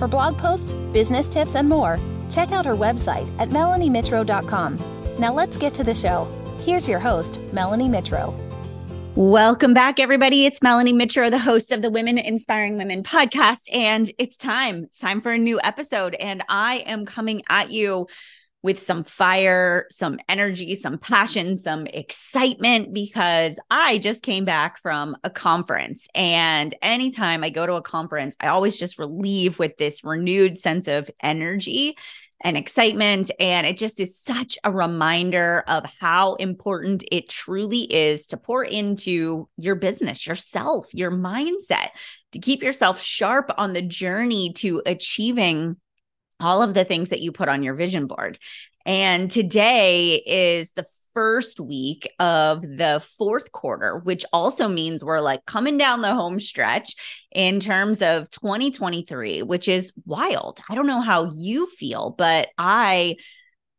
For blog posts, business tips, and more, check out her website at melaniemitro.com. Now let's get to the show. Here's your host, Melanie Mitro. Welcome back, everybody. It's Melanie Mitro, the host of the Women Inspiring Women podcast. And it's time. It's time for a new episode. And I am coming at you with some fire, some energy, some passion, some excitement because I just came back from a conference. And anytime I go to a conference, I always just leave with this renewed sense of energy and excitement. And it just is such a reminder of how important it truly is to pour into your business, yourself, your mindset, to keep yourself sharp on the journey to achieving all of the things that you put on your vision board. And today is the first week of the fourth quarter, which also means we're like coming down the home stretch in terms of 2023, which is wild. I don't know how you feel, but I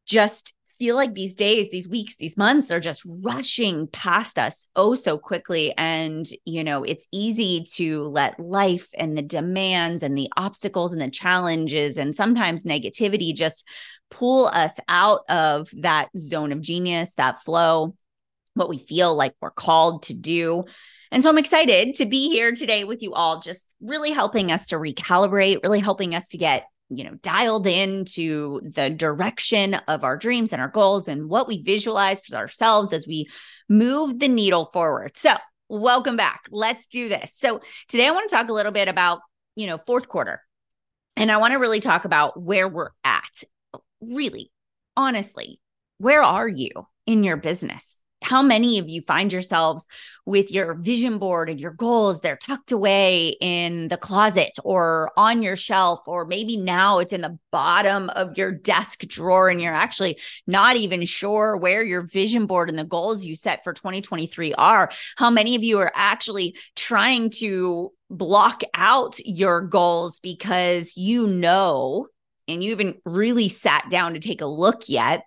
just feel like these days, these weeks, these months are just rushing past us oh so quickly. And, you know, it's easy to let life and the demands and the obstacles and the challenges and sometimes negativity just pull us out of that zone of genius, that flow, what we feel like we're called to do. And so I'm excited to be here today with you all, just really helping us to recalibrate, really helping us to get you know dialed into the direction of our dreams and our goals and what we visualize for ourselves as we move the needle forward. So welcome back. Let's do this. So today i want to talk a little bit about you know fourth quarter. And i want to really talk about where we're at. Really honestly where are you in your business how many of you find yourselves with your vision board and your goals they're tucked away in the closet or on your shelf or maybe now it's in the bottom of your desk drawer and you're actually not even sure where your vision board and the goals you set for 2023 are? How many of you are actually trying to block out your goals because you know and you haven't really sat down to take a look yet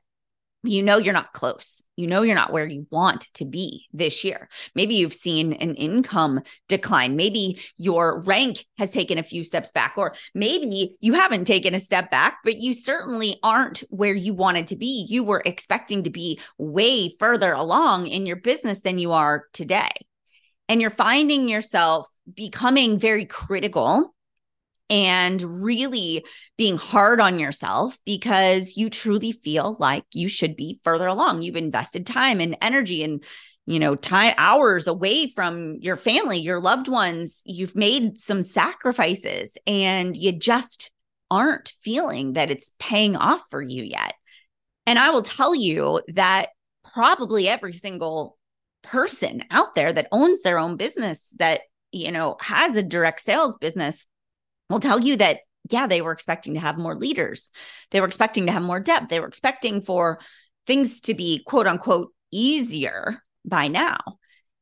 you know you're not close. You know you're not where you want to be this year. Maybe you've seen an income decline. Maybe your rank has taken a few steps back, or maybe you haven't taken a step back, but you certainly aren't where you wanted to be. You were expecting to be way further along in your business than you are today. And you're finding yourself becoming very critical and really being hard on yourself because you truly feel like you should be further along. You've invested time and energy and you know time hours away from your family, your loved ones. You've made some sacrifices and you just aren't feeling that it's paying off for you yet. And I will tell you that probably every single person out there that owns their own business that you know has a direct sales business will tell you that, yeah, they were expecting to have more leaders. They were expecting to have more depth. They were expecting for things to be quote unquote easier by now.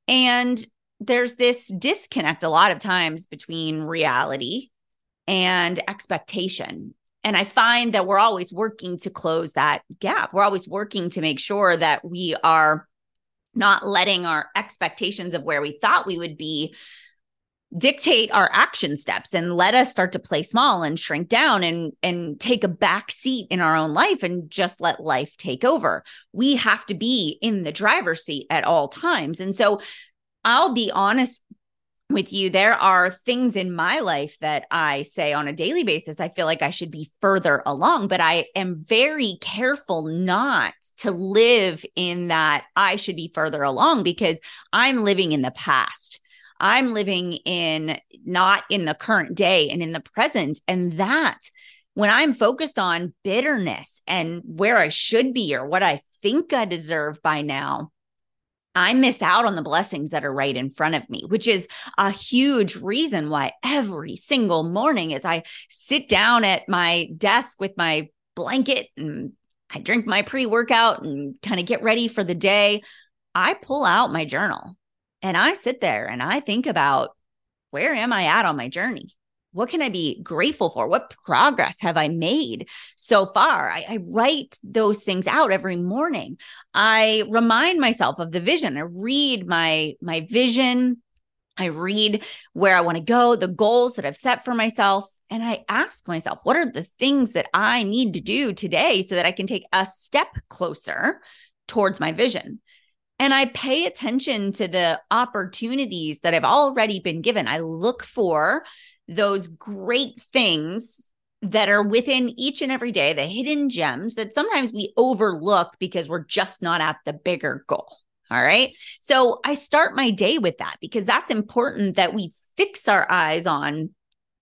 And there's this disconnect a lot of times between reality and expectation. And I find that we're always working to close that gap. We're always working to make sure that we are not letting our expectations of where we thought we would be dictate our action steps and let us start to play small and shrink down and and take a back seat in our own life and just let life take over. We have to be in the driver's seat at all times. And so I'll be honest with you there are things in my life that I say on a daily basis I feel like I should be further along but I am very careful not to live in that I should be further along because I'm living in the past I'm living in not in the current day and in the present. And that when I'm focused on bitterness and where I should be or what I think I deserve by now, I miss out on the blessings that are right in front of me, which is a huge reason why every single morning as I sit down at my desk with my blanket and I drink my pre workout and kind of get ready for the day, I pull out my journal and I sit there and I think about where am I at on my journey? What can I be grateful for? What progress have I made so far? I, I, write those things out every morning. I remind myself of the vision. I read my my vision. I read where I want to go, the goals that I've set for myself. And I ask myself, what are the things that I need to do today so that I can take a step closer towards my vision? And I pay attention to the opportunities that I've already been given. I look for those great things that are within each and every day, the hidden gems that sometimes we overlook because we're just not at the bigger goal. All right. So I start my day with that because that's important that we fix our eyes on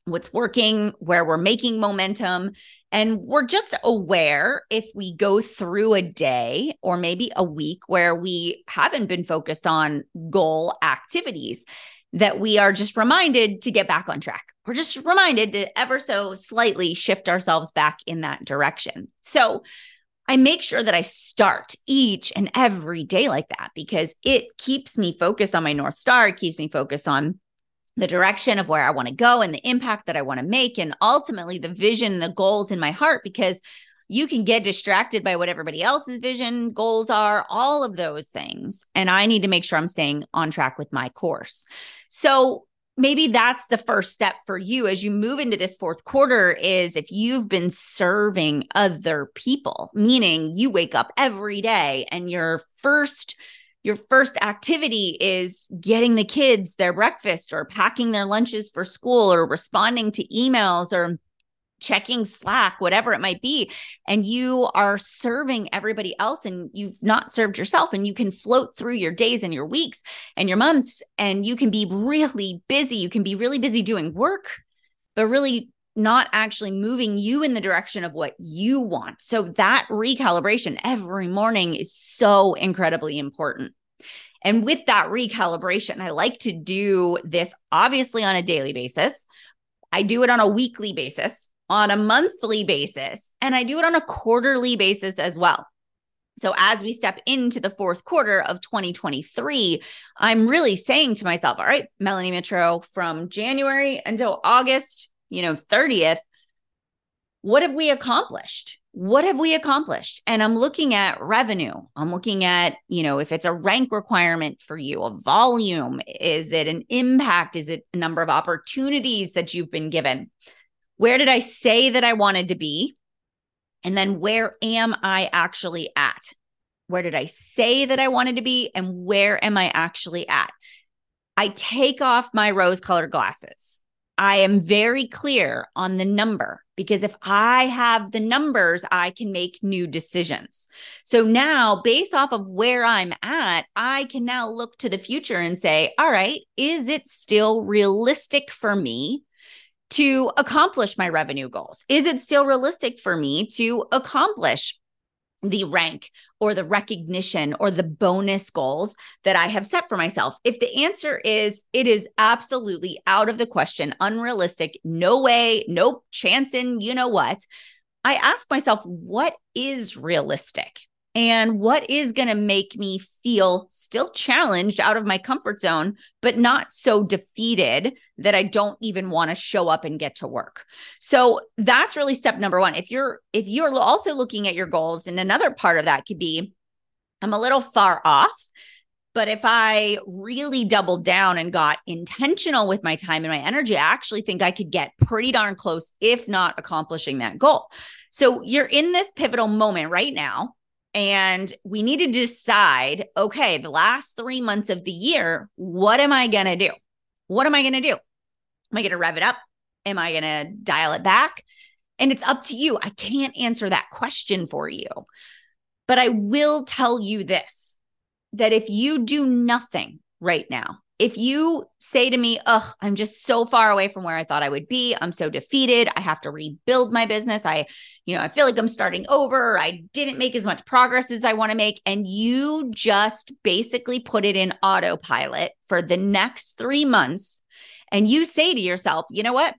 what's working, where we're making momentum. And we're just aware if we go through a day or maybe a week where we haven't been focused on goal activities that we are just reminded to get back on track. We're just reminded to ever so slightly shift ourselves back in that direction. So I make sure that I start each and every day like that because it keeps me focused on my North Star. It keeps me focused on the direction of where I want to go and the impact that I want to make, and ultimately the vision, the goals in my heart, because you can get distracted by what everybody else's vision goals are, all of those things. And I need to make sure I'm staying on track with my course. So maybe that's the first step for you as you move into this fourth quarter is if you've been serving other people, meaning you wake up every day and your first your first activity is getting the kids their breakfast or packing their lunches for school or responding to emails or checking Slack, whatever it might be, and you are serving everybody else and you've not served yourself, and you can float through your days and your weeks and your months, and you can be really busy. You can be really busy doing work, but really not actually moving you in the direction of what you want. So that recalibration every morning is so incredibly important. And with that recalibration, I like to do this obviously on a daily basis. I do it on a weekly basis on a monthly basis, and I do it on a quarterly basis as well. So, as we step into the fourth quarter of 2023, I'm really saying to myself, all right, Melanie Mitro, from January until August, you know, 30th, what have we accomplished? What have we accomplished? And I'm looking at revenue. I'm looking at, you know, if it's a rank requirement for you, a volume, is it an impact? Is it a number of opportunities that you've been given? Where did I say that I wanted to be? And then where am I actually at? Where did I say that I wanted to be? And where am I actually at? I take off my rose colored glasses. I am very clear on the number because if I have the numbers, I can make new decisions. So now, based off of where I'm at, I can now look to the future and say, all right, is it still realistic for me to accomplish my revenue goals? Is it still realistic for me to accomplish the rank or the recognition or the bonus goals that I have set for myself? If the answer is it is absolutely out of the question, unrealistic, no way, no chance in you know what, I ask myself, what is realistic? And what is going to make me feel still challenged out of my comfort zone but not so defeated that I don't even want to show up and get to work. So that's really step number 1. If you're if you're also looking at your goals and another part of that could be I'm a little far off but if I really doubled down and got intentional with my time and my energy, I actually think I could get pretty darn close, if not accomplishing that goal. So you're in this pivotal moment right now and we need to decide okay, the last three months of the year, what am I going to do? What am I going to do? Am I going to rev it up? Am I going to dial it back? And it's up to you. I can't answer that question for you. But I will tell you this that if you do nothing right now, if you say to me, "Ugh, I'm just so far away from where I thought I would be. I'm so defeated. I have to rebuild my business. I, you know, I feel like I'm starting over. I didn't make as much progress as I want to make." And you just basically put it in autopilot for the next 3 months and you say to yourself, "You know what?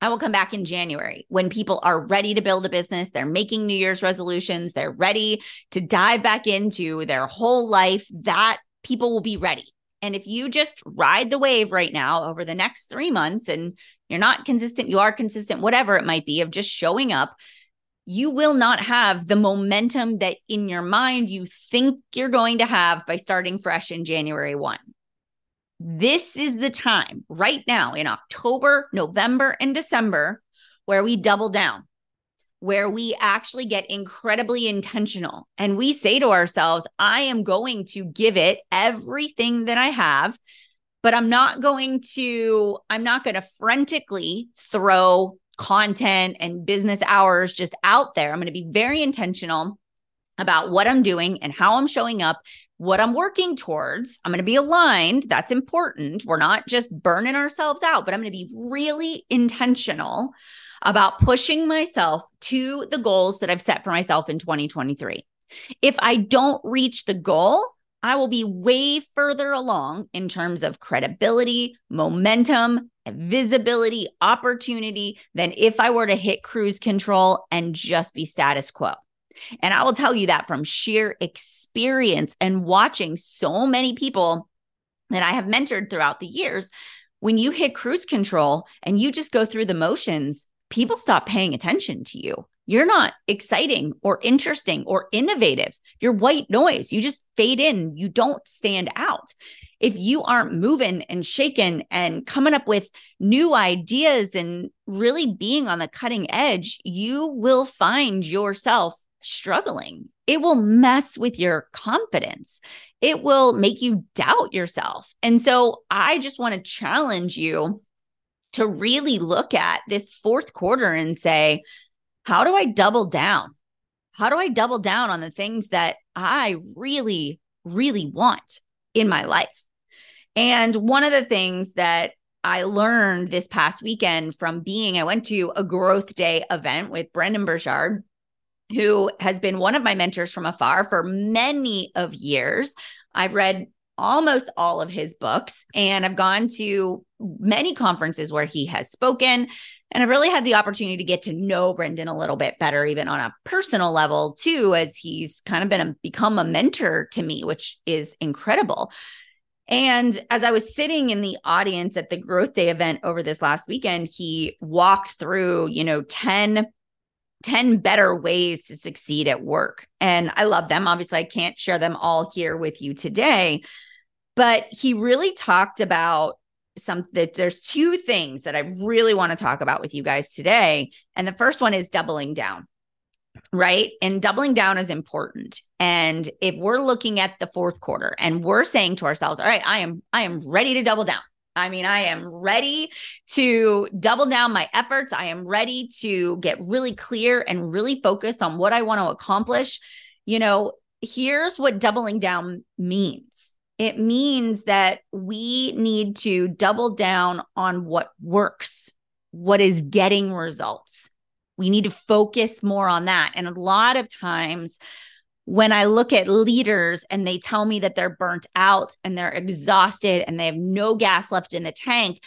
I will come back in January when people are ready to build a business. They're making New Year's resolutions. They're ready to dive back into their whole life. That people will be ready. And if you just ride the wave right now over the next three months and you're not consistent, you are consistent, whatever it might be, of just showing up, you will not have the momentum that in your mind you think you're going to have by starting fresh in January 1. This is the time right now in October, November, and December where we double down where we actually get incredibly intentional and we say to ourselves, I am going to give it everything that I have, but I'm not going to, I'm not going to frantically throw content and business hours just out there. I'm going to be very intentional about what I'm doing and how I'm showing up, what I'm working towards. I'm going to be aligned. That's important. We're not just burning ourselves out, but I'm going to be really intentional about pushing myself to the goals that I've set for myself in 2023. If I don't reach the goal, I will be way further along in terms of credibility, momentum, visibility, opportunity than if I were to hit cruise control and just be status quo. And I will tell you that from sheer experience and watching so many people that I have mentored throughout the years. When you hit cruise control and you just go through the motions, people stop paying attention to you. You're not exciting or interesting or innovative. You're white noise. You just fade in. You don't stand out. If you aren't moving and shaking and coming up with new ideas and really being on the cutting edge, you will find yourself struggling. It will mess with your confidence. It will make you doubt yourself. And so I just want to challenge you to really look at this fourth quarter and say, how do I double down? How do I double down on the things that I really, really want in my life? And one of the things that I learned this past weekend from being, I went to a growth day event with Brendon Burchard, who has been one of my mentors from afar for many of years. I've read almost all of his books and I've gone to many conferences where he has spoken. And I've really had the opportunity to get to know Brendon a little bit better, even on a personal level, too, as he's kind of been a, become a mentor to me, which is incredible. And as I was sitting in the audience at the Growth Day event over this last weekend, he walked through, you know, 10 10 better ways to succeed at work. And I love them. Obviously, I can't share them all here with you today, but he really talked about some that there's two things that I really want to talk about with you guys today. And the first one is doubling down. Right. And doubling down is important. And if we're looking at the fourth quarter and we're saying to ourselves, all right, I am, I am ready to double down. I mean, I am ready to double down my efforts. I am ready to get really clear and really focused on what I want to accomplish. You know, here's what doubling down means it means that we need to double down on what works, what is getting results. We need to focus more on that. And a lot of times, when I look at leaders and they tell me that they're burnt out and they're exhausted and they have no gas left in the tank,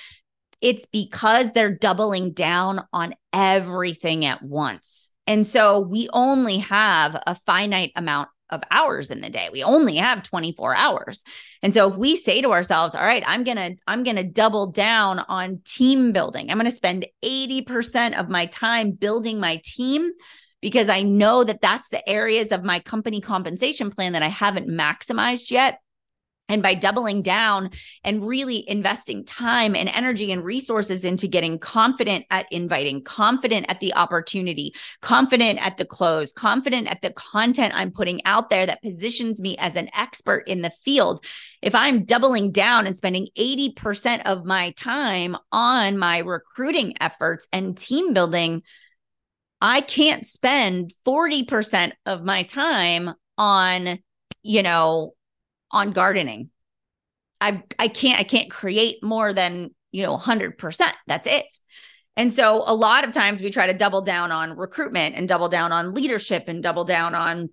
it's because they're doubling down on everything at once. And so we only have a finite amount of hours in the day. We only have 24 hours. And so if we say to ourselves, all right, I'm going to I'm going to double down on team building. I'm going to spend 80% of my time building my team because I know that that's the areas of my company compensation plan that I haven't maximized yet. And by doubling down and really investing time and energy and resources into getting confident at inviting, confident at the opportunity, confident at the close, confident at the content I'm putting out there that positions me as an expert in the field. If I'm doubling down and spending 80% of my time on my recruiting efforts and team building, I can't spend 40% of my time on, you know, on gardening. I I can't I can't create more than, you know, 100%. That's it. And so a lot of times we try to double down on recruitment and double down on leadership and double down on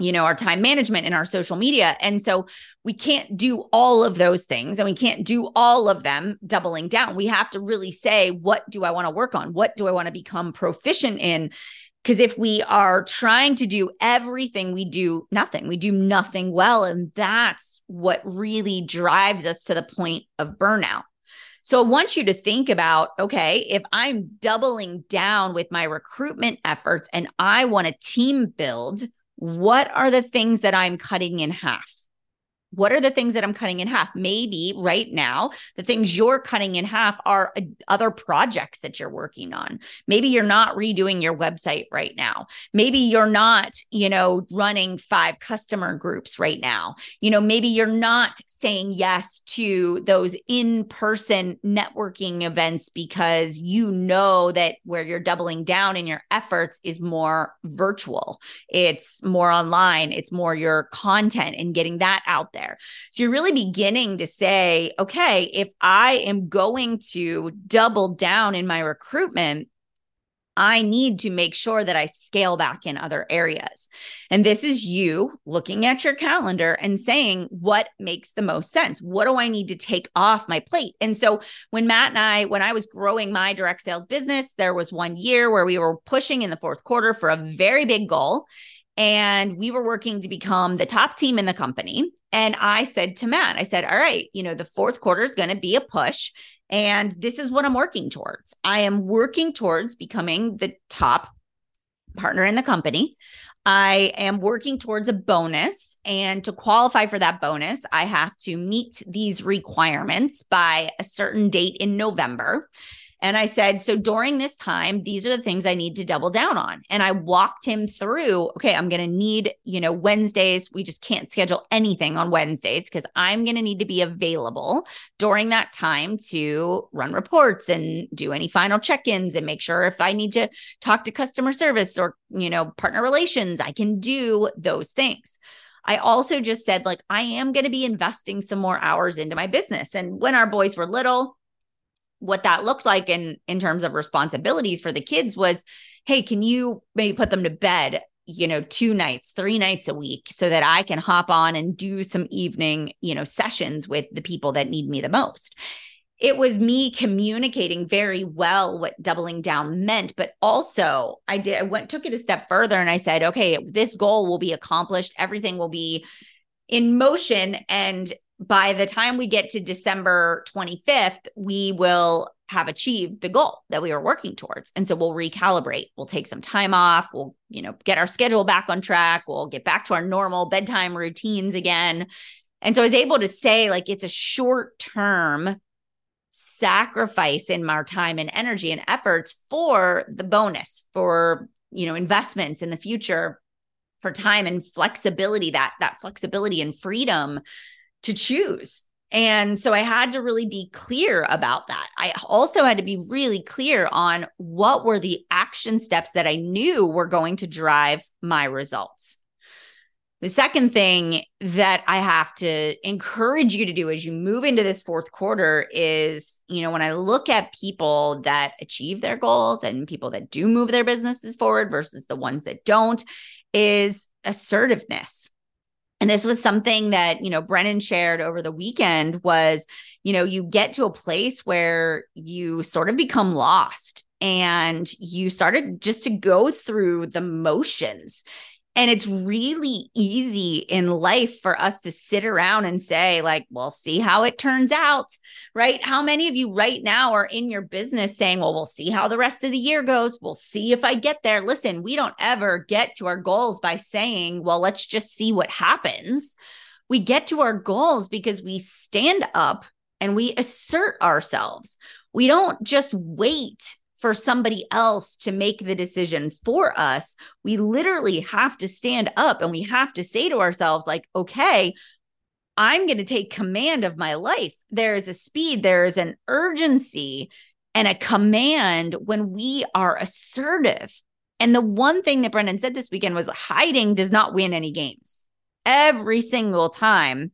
you know our time management and our social media and so we can't do all of those things and we can't do all of them doubling down we have to really say what do i want to work on what do i want to become proficient in because if we are trying to do everything, we do nothing. We do nothing well. And that's what really drives us to the point of burnout. So I want you to think about okay, if I'm doubling down with my recruitment efforts and I want to team build, what are the things that I'm cutting in half? What are the things that I'm cutting in half? Maybe right now, the things you're cutting in half are other projects that you're working on. Maybe you're not redoing your website right now. Maybe you're not, you know, running five customer groups right now. You know, maybe you're not saying yes to those in person networking events because you know that where you're doubling down in your efforts is more virtual, it's more online, it's more your content and getting that out there there. So you're really beginning to say, okay, if I am going to double down in my recruitment, I need to make sure that I scale back in other areas. And this is you looking at your calendar and saying, what makes the most sense? What do I need to take off my plate? And so when Matt and I, when I was growing my direct sales business, there was one year where we were pushing in the fourth quarter for a very big goal. And we were working to become the top team in the company. And I said to Matt, I said, all right, you know, the fourth quarter is going to be a push. And this is what I'm working towards. I am working towards becoming the top partner in the company. I am working towards a bonus. And to qualify for that bonus, I have to meet these requirements by a certain date in November. And I said, so during this time, these are the things I need to double down on. And I walked him through, okay, I'm going to need, you know, Wednesdays. We just can't schedule anything on Wednesdays because I'm going to need to be available during that time to run reports and do any final check ins and make sure if I need to talk to customer service or, you know, partner relations, I can do those things. I also just said, like, I am going to be investing some more hours into my business. And when our boys were little, what that looked like in in terms of responsibilities for the kids was hey can you maybe put them to bed you know two nights three nights a week so that i can hop on and do some evening you know sessions with the people that need me the most? It was me communicating very well what doubling down meant but also i did i went took it a step further and i said okay this goal will be accomplished. Everything will be in motion. And by the time we get to December 25th, we will have achieved the goal that we were working towards. And so we'll recalibrate. We'll take some time off. We'll, you know, get our schedule back on track. We'll get back to our normal bedtime routines again. And so I was able to say, like, it's a short term sacrifice in our time and energy and efforts for the bonus, for, you know, investments in the future for time and flexibility that that flexibility and freedom to choose. And so I had to really be clear about that. I also had to be really clear on what were the action steps that I knew were going to drive my results. The second thing that I have to encourage you to do as you move into this fourth quarter is, you know, when I look at people that achieve their goals and people that do move their businesses forward versus the ones that don't, is assertiveness and this was something that you know Brendon shared over the weekend was you know you get to a place where you sort of become lost and you started just to go through the motions and it's really easy in life for us to sit around and say, like, well, see how it turns out, right? How many of you right now are in your business saying, well, we'll see how the rest of the year goes. We'll see if I get there. Listen, we don't ever get to our goals by saying, well, let's just see what happens. We get to our goals because we stand up and we assert ourselves. We don't just wait for somebody else to make the decision for us. We literally have to stand up and we have to say to ourselves, like, okay, I'm going to take command of my life. There is a speed, there is an urgency and a command when we are assertive. And the one thing that Brendon said this weekend was hiding does not win any games. Every single time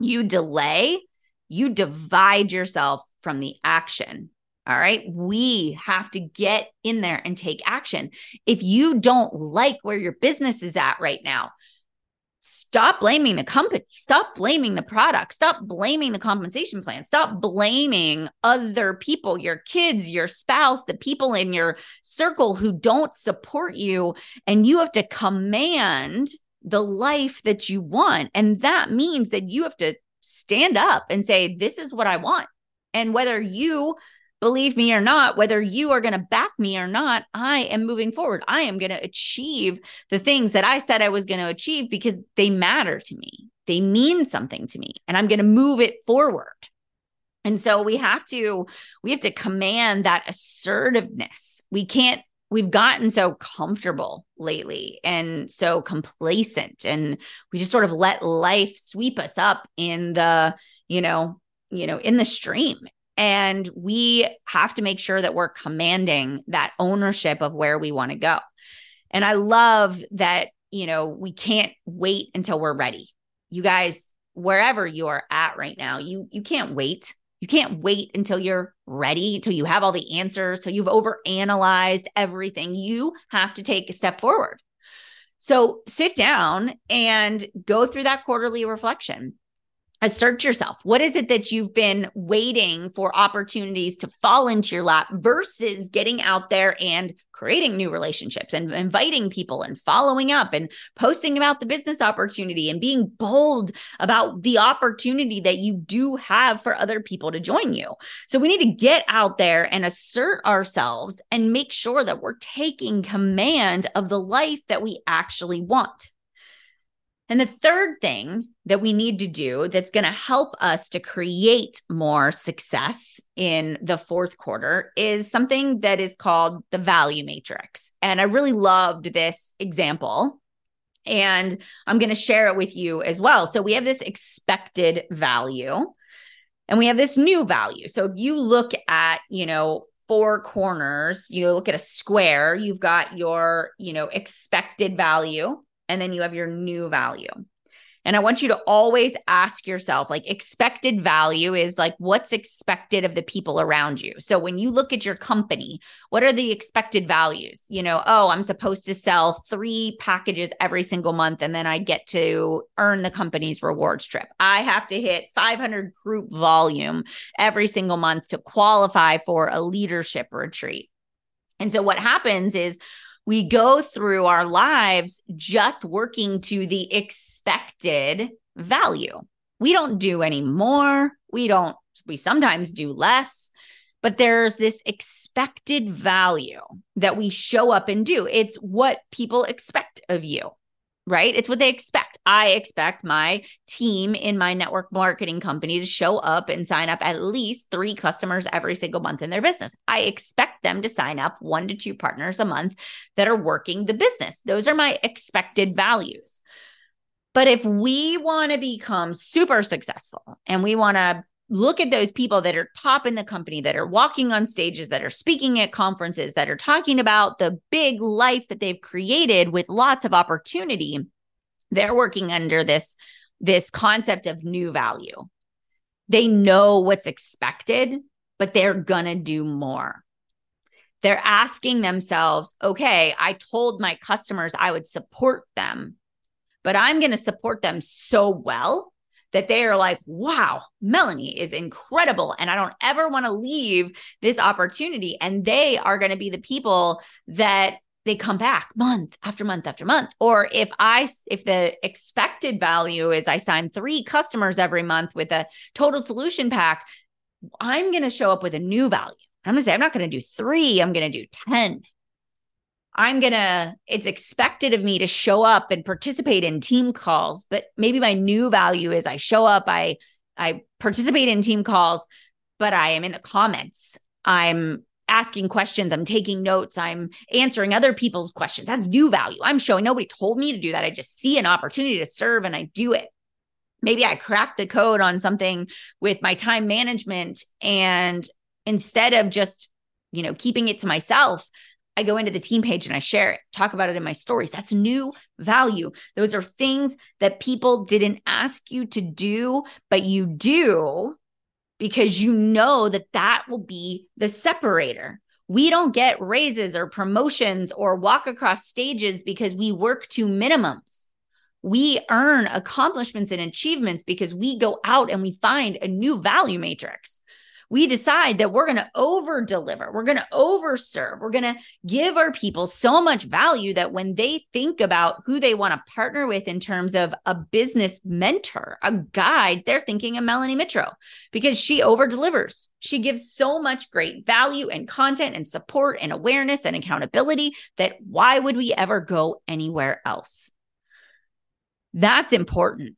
you delay, you divide yourself from the action. All right. We have to get in there and take action. If you don't like where your business is at right now, stop blaming the company. Stop blaming the product. Stop blaming the compensation plan. Stop blaming other people, your kids, your spouse, the people in your circle who don't support you. And you have to command the life that you want. And that means that you have to stand up and say, This is what I want. And whether you believe me or not, whether you are going to back me or not, I am moving forward. I am going to achieve the things that I said I was going to achieve because they matter to me. They mean something to me, and I'm going to move it forward. And so we have to we have to command that assertiveness. We can't we've gotten so comfortable lately and so complacent and we just sort of let life sweep us up in the you know you know in the stream and we have to make sure that we're commanding that ownership of where we want to go and i love that you know we can't wait until we're ready you guys wherever you are at right now you you can't wait you can't wait until you're ready, until you have all the answers, till you've overanalyzed everything. You have to take a step forward. So sit down and go through that quarterly reflection assert yourself. What is it that you've been waiting for opportunities to fall into your lap versus getting out there and creating new relationships and inviting people and following up and posting about the business opportunity and being bold about the opportunity that you do have for other people to join you. So we need to get out there and assert ourselves and make sure that we're taking command of the life that we actually want. And the third thing that we need to do that's going to help us to create more success in the fourth quarter is something that is called the value matrix. And I really loved this example. And I'm going to share it with you as well. So we have this expected value and we have this new value. So if you look at, you know, four corners, you look at a square, you've got your, you know, expected value and then you have your new value. And I want you to always ask yourself like expected value is like what's expected of the people around you. So when you look at your company, what are the expected values? You know, oh, I'm supposed to sell 3 packages every single month and then I get to earn the company's rewards trip. I have to hit 500 group volume every single month to qualify for a leadership retreat. And so what happens is we go through our lives just working to the expected value. We don't do any more. We don't, we sometimes do less, but there's this expected value that we show up and do. It's what people expect of you right? It's what they expect. I expect my team in my network marketing company to show up and sign up at least three customers every single month in their business. I expect them to sign up one to two partners a month that are working the business. Those are my expected values. But if we want to become super successful and we want to look at those people that are top in the company that are walking on stages that are speaking at conferences that are talking about the big life that they've created with lots of opportunity. They're working under this this concept of new value. They know what's expected but they're going to do more. They're asking themselves okay i told my customers i would support them but i'm going to support them so well that they are like, wow, Melanie is incredible. And I don't ever want to leave this opportunity. And they are going to be the people that they come back month after month after month or if i if the expected value is i sign 3 customers every month with a total solution pack i'm going to show up with a new value i'm going to say i'm not going to do 3 i'm going to do 10 I'm going to, it's expected of me to show up and participate in team calls, but maybe my new value is I show up, I, I participate in team calls, but I am in the comments. I'm asking questions. I'm taking notes. I'm answering other people's questions. That's new value. I'm showing nobody told me to do that. I just see an opportunity to serve and I do it. Maybe I crack the code on something with my time management and instead of just, you know, keeping it to myself, I go into the team page and I share it, talk about it in my stories. That's new value. Those are things that people didn't ask you to do, but you do because you know that that will be the separator. We don't get raises or promotions or walk across stages because we work to minimums. We earn accomplishments and achievements because we go out and we find a new value matrix we decide that we're going to over deliver, we're going to over serve, we're going to give our people so much value that when they think about who they want to partner with in terms of a business mentor, a guide, they're thinking of Melanie Mitro because she over delivers. She gives so much great value and content and support and awareness and accountability that why would we ever go anywhere else? That's important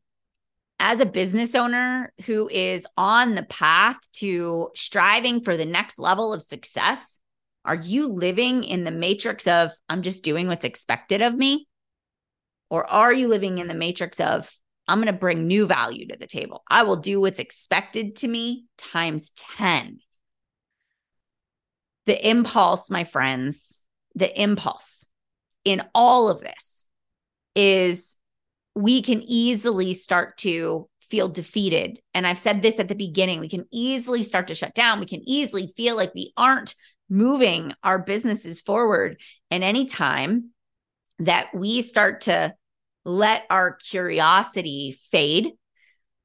as a business owner who is on the path to striving for the next level of success, are you living in the matrix of I'm just doing what's expected of me? Or are you living in the matrix of I'm going to bring new value to the table? I will do what's expected to me times 10. The impulse, my friends, the impulse in all of this is we can easily start to feel defeated. And I've said this at the beginning we can easily start to shut down. We can easily feel like we aren't moving our businesses forward. And anytime that we start to let our curiosity fade,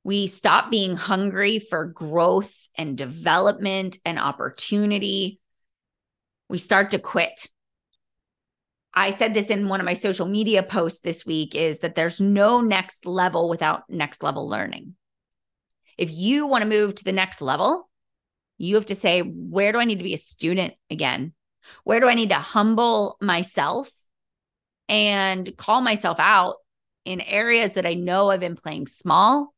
we stop being hungry for growth and development and opportunity. We start to quit. I said this in one of my social media posts this week is that there's no next level without next level learning. If you want to move to the next level, you have to say, where do I need to be a student again? Where do I need to humble myself and call myself out in areas that I know I've been playing small?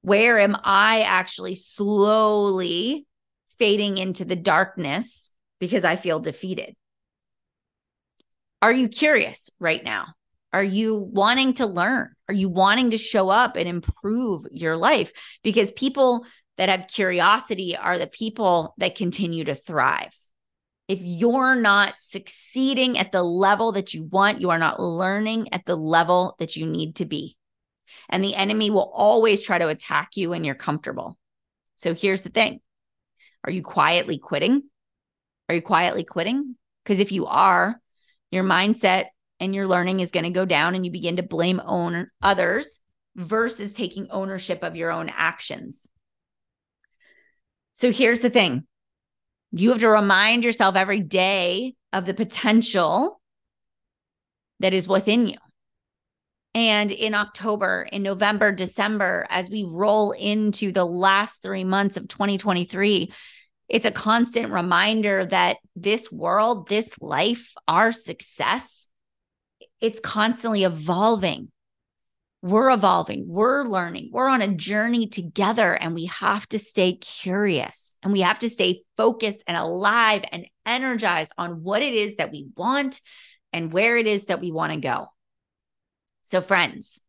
Where am I actually slowly fading into the darkness because I feel defeated? Are you curious right now? Are you wanting to learn? Are you wanting to show up and improve your life? Because people that have curiosity are the people that continue to thrive. If you're not succeeding at the level that you want, you are not learning at the level that you need to be. And the enemy will always try to attack you when you're comfortable. So here's the thing Are you quietly quitting? Are you quietly quitting? Because if you are, your mindset and your learning is going to go down and you begin to blame own others versus taking ownership of your own actions. So here's the thing. You have to remind yourself every day of the potential that is within you. And in October, in November, December, as we roll into the last three months of 2023, it's a constant reminder that this world, this life, our success, it's constantly evolving. We're evolving, we're learning, we're on a journey together, and we have to stay curious and we have to stay focused and alive and energized on what it is that we want and where it is that we want to go. So, friends,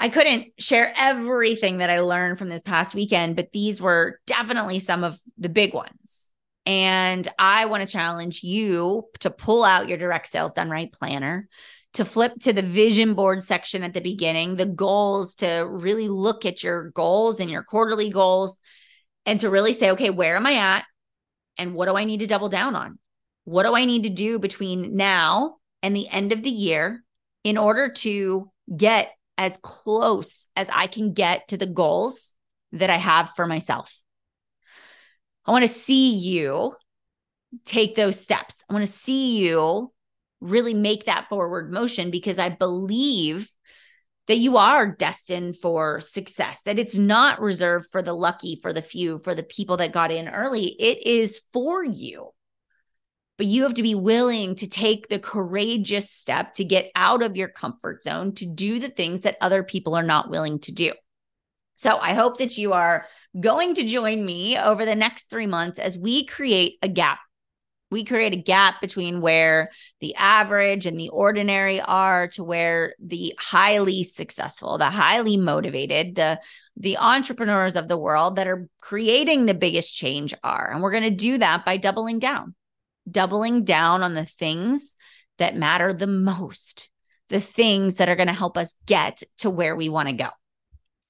I couldn't share everything that I learned from this past weekend, but these were definitely some of the big ones. And I want to challenge you to pull out your direct sales done right planner, to flip to the vision board section at the beginning, the goals, to really look at your goals and your quarterly goals, and to really say, okay, where am I at? And what do I need to double down on? What do I need to do between now and the end of the year in order to get as close as I can get to the goals that I have for myself. I want to see you take those steps. I want to see you really make that forward motion because I believe that you are destined for success, that it's not reserved for the lucky, for the few, for the people that got in early. It is for you but you have to be willing to take the courageous step to get out of your comfort zone to do the things that other people are not willing to do. So I hope that you are going to join me over the next three months as we create a gap. We create a gap between where the average and the ordinary are to where the highly successful, the highly motivated, the the entrepreneurs of the world that are creating the biggest change are. And we're going to do that by doubling down doubling down on the things that matter the most, the things that are going to help us get to where we want to go.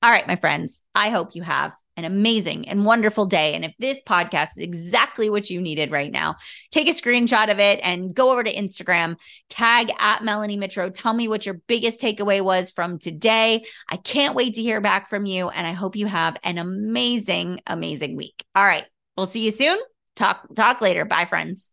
All right, my friends, I hope you have an amazing and wonderful day. And if this podcast is exactly what you needed right now, take a screenshot of it and go over to Instagram, tag at Melanie Mitro. Tell me what your biggest takeaway was from today. I can't wait to hear back from you. And I hope you have an amazing, amazing week. All right. We'll see you soon. Talk, talk later. Bye, friends.